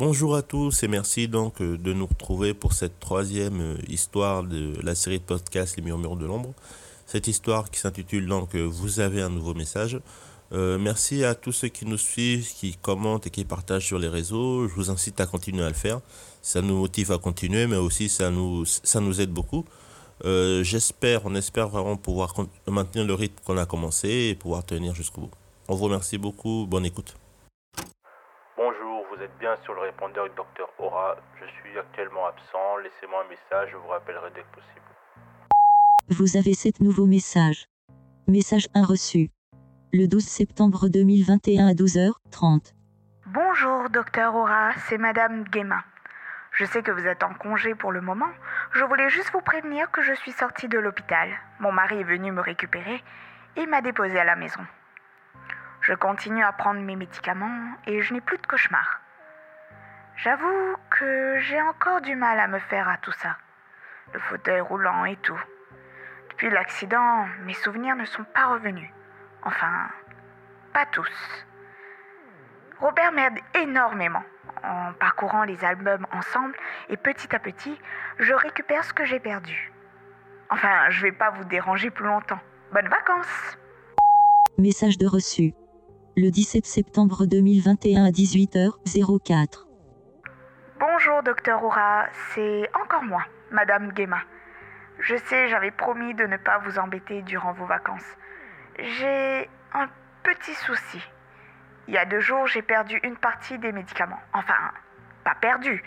Bonjour à tous et merci donc euh, de nous retrouver pour cette troisième euh, histoire de la série de podcast Les Murmures de l'Ombre. Cette histoire qui s'intitule donc euh, Vous avez un nouveau message. merci à tous ceux qui nous suivent, qui commentent et qui partagent sur les réseaux. Je vous incite à continuer à le faire. Ça nous motive à continuer, mais aussi ça nous, ça nous aide beaucoup. J'espère, on espère vraiment pouvoir maintenir le rythme qu'on a commencé et pouvoir tenir jusqu'au bout. On vous remercie beaucoup. Bonne écoute vous êtes bien sur le répondeur du docteur Aura. Je suis actuellement absent. Laissez-moi un message, je vous rappellerai dès que possible. Vous avez sept nouveaux messages. Message 1 reçu. Le 12 septembre 2021 à 12h30. Bonjour, docteur Aura, c'est Madame Guémin. Je sais que vous êtes en congé pour le moment. Je voulais juste vous prévenir que je suis sortie de l'hôpital. Mon mari est venu me récupérer et m'a déposé à la maison. Je continue à prendre mes médicaments et je n'ai plus de cauchemars. J'avoue que j'ai encore du mal à me faire à tout ça. Le fauteuil roulant et tout. Depuis l'accident, mes souvenirs ne sont pas revenus. Enfin, pas tous. Robert m'aide énormément. En parcourant les albums ensemble et petit à petit, je récupère ce que j'ai perdu. Enfin, je vais pas vous déranger plus longtemps. Bonnes vacances Message de reçu. Le 17 septembre 2021 à 18h04. Bonjour, docteur Oura, c'est encore moi, Madame Guéma. Je sais, j'avais promis de ne pas vous embêter durant vos vacances. J'ai un petit souci. Il y a deux jours, j'ai perdu une partie des médicaments. Enfin, pas perdu.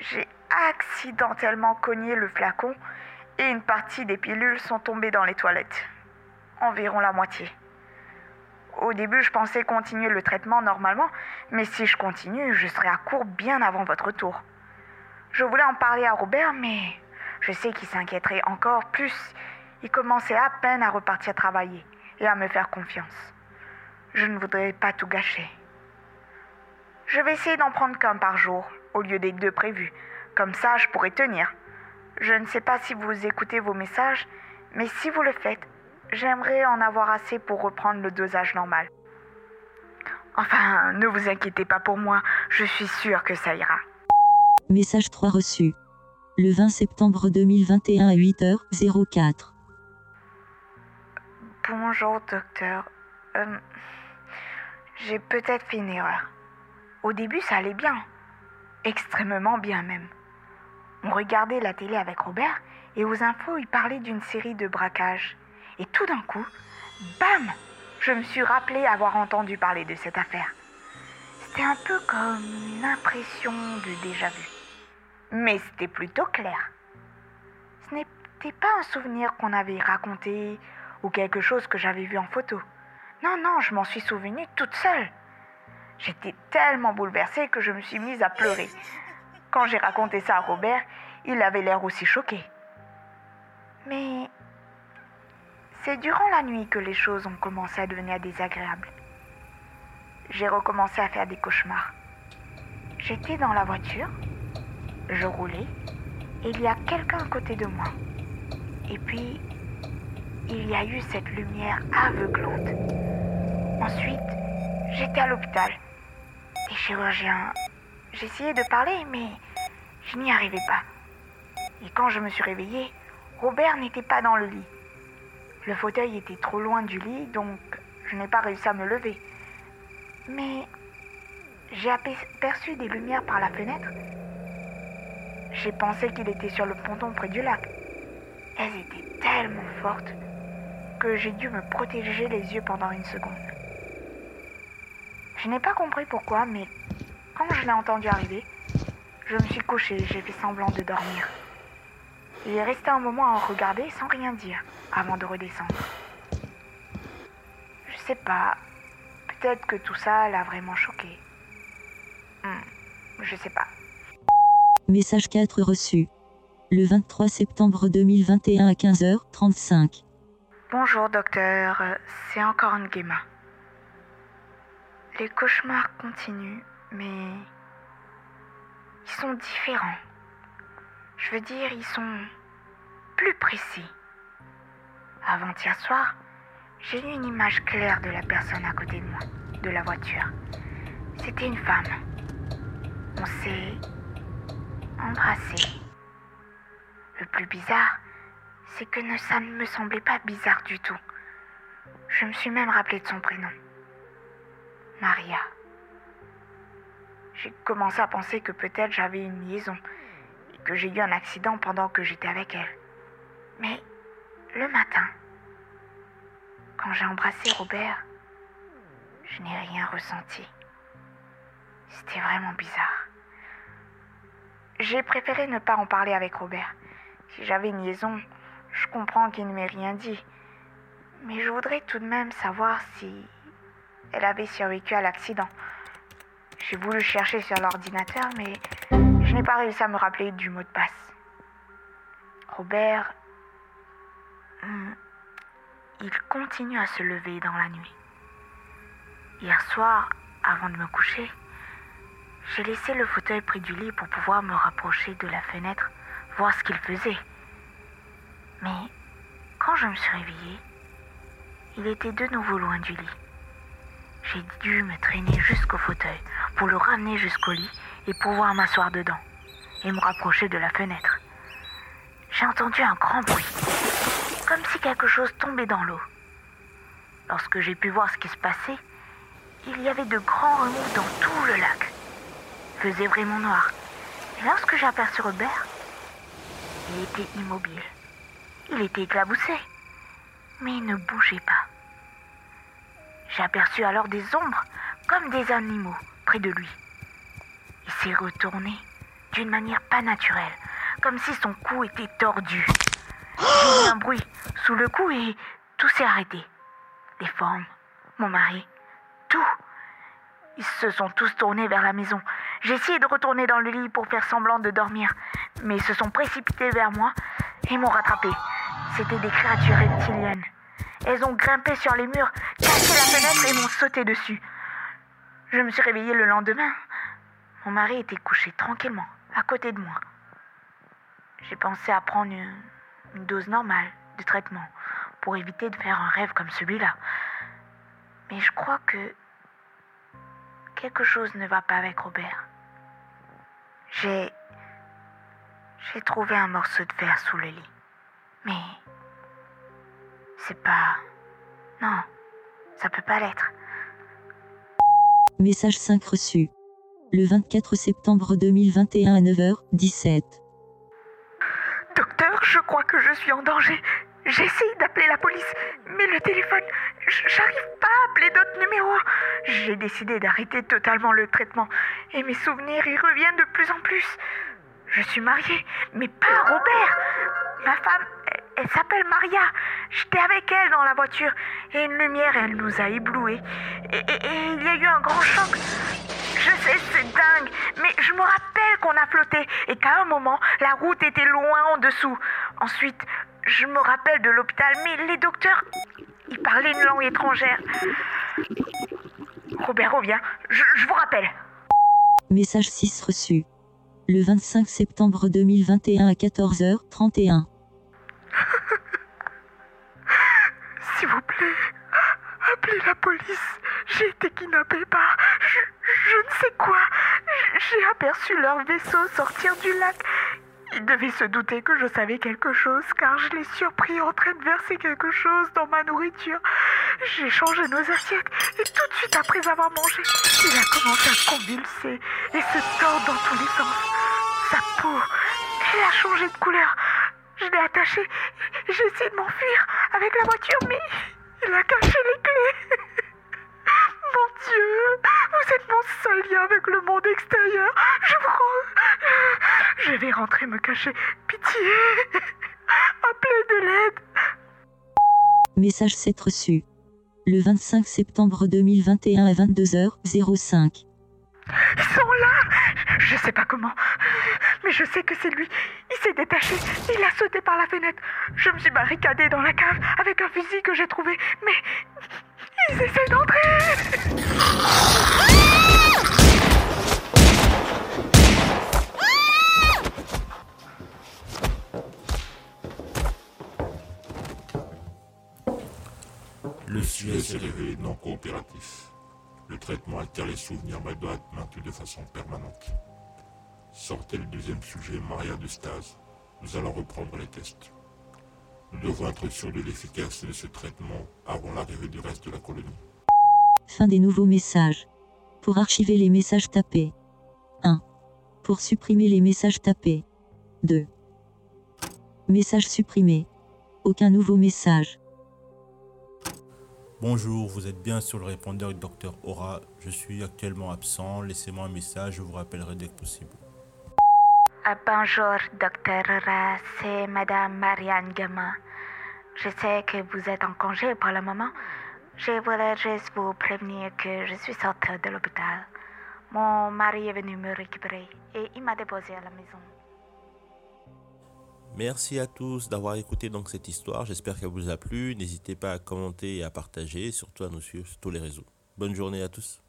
J'ai accidentellement cogné le flacon et une partie des pilules sont tombées dans les toilettes. Environ la moitié. Au début, je pensais continuer le traitement normalement, mais si je continue, je serai à court bien avant votre tour. Je voulais en parler à Robert, mais je sais qu'il s'inquiéterait encore plus. Il commençait à peine à repartir travailler et à me faire confiance. Je ne voudrais pas tout gâcher. Je vais essayer d'en prendre qu'un par jour, au lieu des deux prévus. Comme ça, je pourrai tenir. Je ne sais pas si vous écoutez vos messages, mais si vous le faites, J'aimerais en avoir assez pour reprendre le dosage normal. Enfin, ne vous inquiétez pas pour moi, je suis sûre que ça ira. Message 3 reçu. Le 20 septembre 2021 à 8h04. Bonjour docteur. Euh, j'ai peut-être fait une erreur. Au début, ça allait bien. Extrêmement bien même. On regardait la télé avec Robert et aux infos, il parlait d'une série de braquages. Et tout d'un coup, bam Je me suis rappelé avoir entendu parler de cette affaire. C'était un peu comme une impression de déjà-vu. Mais c'était plutôt clair. Ce n'était pas un souvenir qu'on avait raconté ou quelque chose que j'avais vu en photo. Non, non, je m'en suis souvenue toute seule. J'étais tellement bouleversée que je me suis mise à pleurer. Quand j'ai raconté ça à Robert, il avait l'air aussi choqué. Mais c'est durant la nuit que les choses ont commencé à devenir désagréables. J'ai recommencé à faire des cauchemars. J'étais dans la voiture, je roulais, et il y a quelqu'un à côté de moi. Et puis, il y a eu cette lumière aveuglante. Ensuite, j'étais à l'hôpital. Les chirurgiens. J'essayais de parler, mais je n'y arrivais pas. Et quand je me suis réveillée, Robert n'était pas dans le lit. Le fauteuil était trop loin du lit, donc je n'ai pas réussi à me lever. Mais j'ai aperçu des lumières par la fenêtre. J'ai pensé qu'il était sur le ponton près du lac. Elles étaient tellement fortes que j'ai dû me protéger les yeux pendant une seconde. Je n'ai pas compris pourquoi, mais quand je l'ai entendu arriver, je me suis couchée et j'ai fait semblant de dormir. Il est resté un moment à en regarder sans rien dire avant de redescendre. Je sais pas. Peut-être que tout ça l'a vraiment choqué. Hmm, je sais pas. Message 4 reçu. Le 23 septembre 2021 à 15h35. Bonjour docteur, c'est encore une Guéma. Les cauchemars continuent, mais ils sont différents. Je veux dire, ils sont plus précis. Avant-hier soir, j'ai eu une image claire de la personne à côté de moi, de la voiture. C'était une femme. On s'est embrassé. Le plus bizarre, c'est que ça ne me semblait pas bizarre du tout. Je me suis même rappelé de son prénom. Maria. J'ai commencé à penser que peut-être j'avais une liaison que j'ai eu un accident pendant que j'étais avec elle. Mais le matin, quand j'ai embrassé Robert, je n'ai rien ressenti. C'était vraiment bizarre. J'ai préféré ne pas en parler avec Robert. Si j'avais une liaison, je comprends qu'il ne m'ait rien dit. Mais je voudrais tout de même savoir si elle avait survécu à l'accident. J'ai voulu chercher sur l'ordinateur, mais je n'ai pas réussi à me rappeler du mot de passe. Robert, hmm, il continue à se lever dans la nuit. Hier soir, avant de me coucher, j'ai laissé le fauteuil près du lit pour pouvoir me rapprocher de la fenêtre, voir ce qu'il faisait. Mais quand je me suis réveillée, il était de nouveau loin du lit. J'ai dû me traîner jusqu'au fauteuil pour le ramener jusqu'au lit et pouvoir m'asseoir dedans et me rapprocher de la fenêtre. J'ai entendu un grand bruit, comme si quelque chose tombait dans l'eau. Lorsque j'ai pu voir ce qui se passait, il y avait de grands remous dans tout le lac. Faisait vraiment noir. Et lorsque j'ai aperçu Robert, il était immobile. Il était éclaboussé, mais il ne bougeait pas. J'ai aperçu alors des ombres comme des animaux de lui. Il s'est retourné d'une manière pas naturelle, comme si son cou était tordu. J'ai eu un bruit sous le cou et tout s'est arrêté. Les formes, mon mari, tout. Ils se sont tous tournés vers la maison. J'ai essayé de retourner dans le lit pour faire semblant de dormir, mais ils se sont précipités vers moi et m'ont rattrapé. C'étaient des créatures reptiliennes. Elles ont grimpé sur les murs, cassé la fenêtre et m'ont sauté dessus. Je me suis réveillée le lendemain. Mon mari était couché tranquillement, à côté de moi. J'ai pensé à prendre une, dose normale de traitement pour éviter de faire un rêve comme celui-là. Mais je crois que quelque chose ne va pas avec Robert. J'ai. J'ai trouvé un morceau de verre sous le lit. Mais c'est pas... Non, ça peut pas l'être. Message 5 reçu. Le 24 septembre 2021 à 9h17. Docteur, je crois que je suis en danger. J'essaye d'appeler la police, mais le téléphone, j'arrive pas à appeler d'autres numéros. J'ai décidé d'arrêter totalement le traitement et mes souvenirs y reviennent de plus en plus. Je suis mariée, mais pas Robert. Ma femme, s'appelle Maria. J'étais avec elle dans la voiture et une lumière, elle nous a éblouis. Et, il y a eu un grand choc. Je sais, c'est dingue, mais je me rappelle qu'on a flotté et qu'à un moment, la route était loin en dessous. Ensuite, je me rappelle de l'hôpital, mais les docteurs, ils parlaient une langue étrangère. Robert revient, je, je vous rappelle. Message 6 reçu. Le 25 septembre 2021 à 14h31. Police. J'ai été kidnappée par je, ne sais quoi. J'ai aperçu leur vaisseau sortir du lac. Ils devaient se douter que je savais quelque chose car je l'ai surpris en train de verser quelque chose dans ma nourriture. J'ai changé nos assiettes et tout de suite après avoir mangé, il a commencé à convulser et se tordre dans tous les sens. Sa peau, elle a changé de couleur. Je l'ai attaché. J'ai essayé de m'enfuir avec la voiture, mais il a caché les clés. Mon seul lien avec le monde extérieur. Je vous Je vais rentrer me cacher. Pitié. Appelez de l'aide. Message 7 reçu. Le 25 septembre 2021 à 22h05. Ils sont là Je sais pas comment, mais je sais que c'est lui. Il s'est détaché, il a sauté par la fenêtre. Je me suis barricadée dans la cave avec un fusil que j'ai trouvé, mais ils essaient d'entrer Le sujet s'est révélé non coopératif. Le traitement altère les souvenirs mais doit être maintenu de façon permanente. Sortez le deuxième sujet, Maria de Stase. Nous allons reprendre les tests. Nous devons être sûrs de l'efficacité de ce traitement avant l'arrivée du reste de la colonie. Fin des nouveaux messages. Pour archiver les messages tapés. 1. Pour supprimer les messages tapés. 2. Message supprimé. Aucun nouveau message. Bonjour, vous êtes bien sur le répondeur docteur Aura. Je suis actuellement absent. Laissez-moi un message, je vous rappellerai dès que possible. Ah, bonjour, docteur Aura. C'est Madame Marianne Gama. Je sais que vous êtes en congé pour le moment. Je voulais juste vous prévenir que je suis sortie de l'hôpital. Mon mari est venu me récupérer et il m'a déposé à la maison. Merci à tous d'avoir écouté donc cette histoire. J'espère qu'elle vous a plu. N'hésitez pas à commenter et à partager, surtout à nous suivre sur tous les réseaux. Bonne journée à tous.